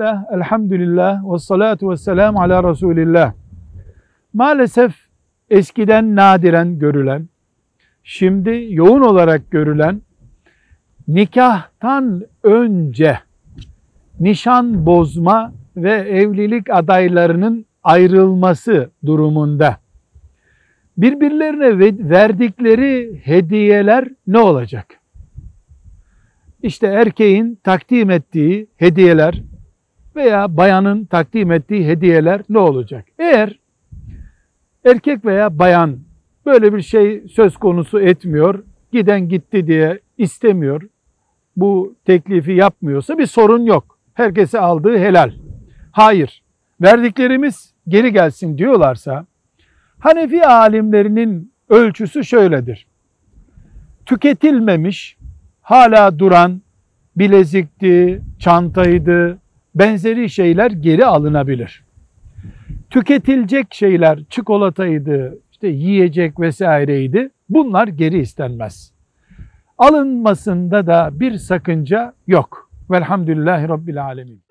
Bismillah, elhamdülillah, ve salatu ve selamu ala Resulillah. Maalesef eskiden nadiren görülen, şimdi yoğun olarak görülen nikahtan önce nişan bozma ve evlilik adaylarının ayrılması durumunda birbirlerine verdikleri hediyeler ne olacak? İşte erkeğin takdim ettiği hediyeler veya bayanın takdim ettiği hediyeler ne olacak? Eğer erkek veya bayan böyle bir şey söz konusu etmiyor, giden gitti diye istemiyor, bu teklifi yapmıyorsa bir sorun yok. Herkese aldığı helal. Hayır, verdiklerimiz geri gelsin diyorlarsa, Hanefi alimlerinin ölçüsü şöyledir. Tüketilmemiş, hala duran bilezikti, çantaydı, benzeri şeyler geri alınabilir. Tüketilecek şeyler çikolataydı, işte yiyecek vesaireydi. Bunlar geri istenmez. Alınmasında da bir sakınca yok. Velhamdülillahi Rabbil Alemin.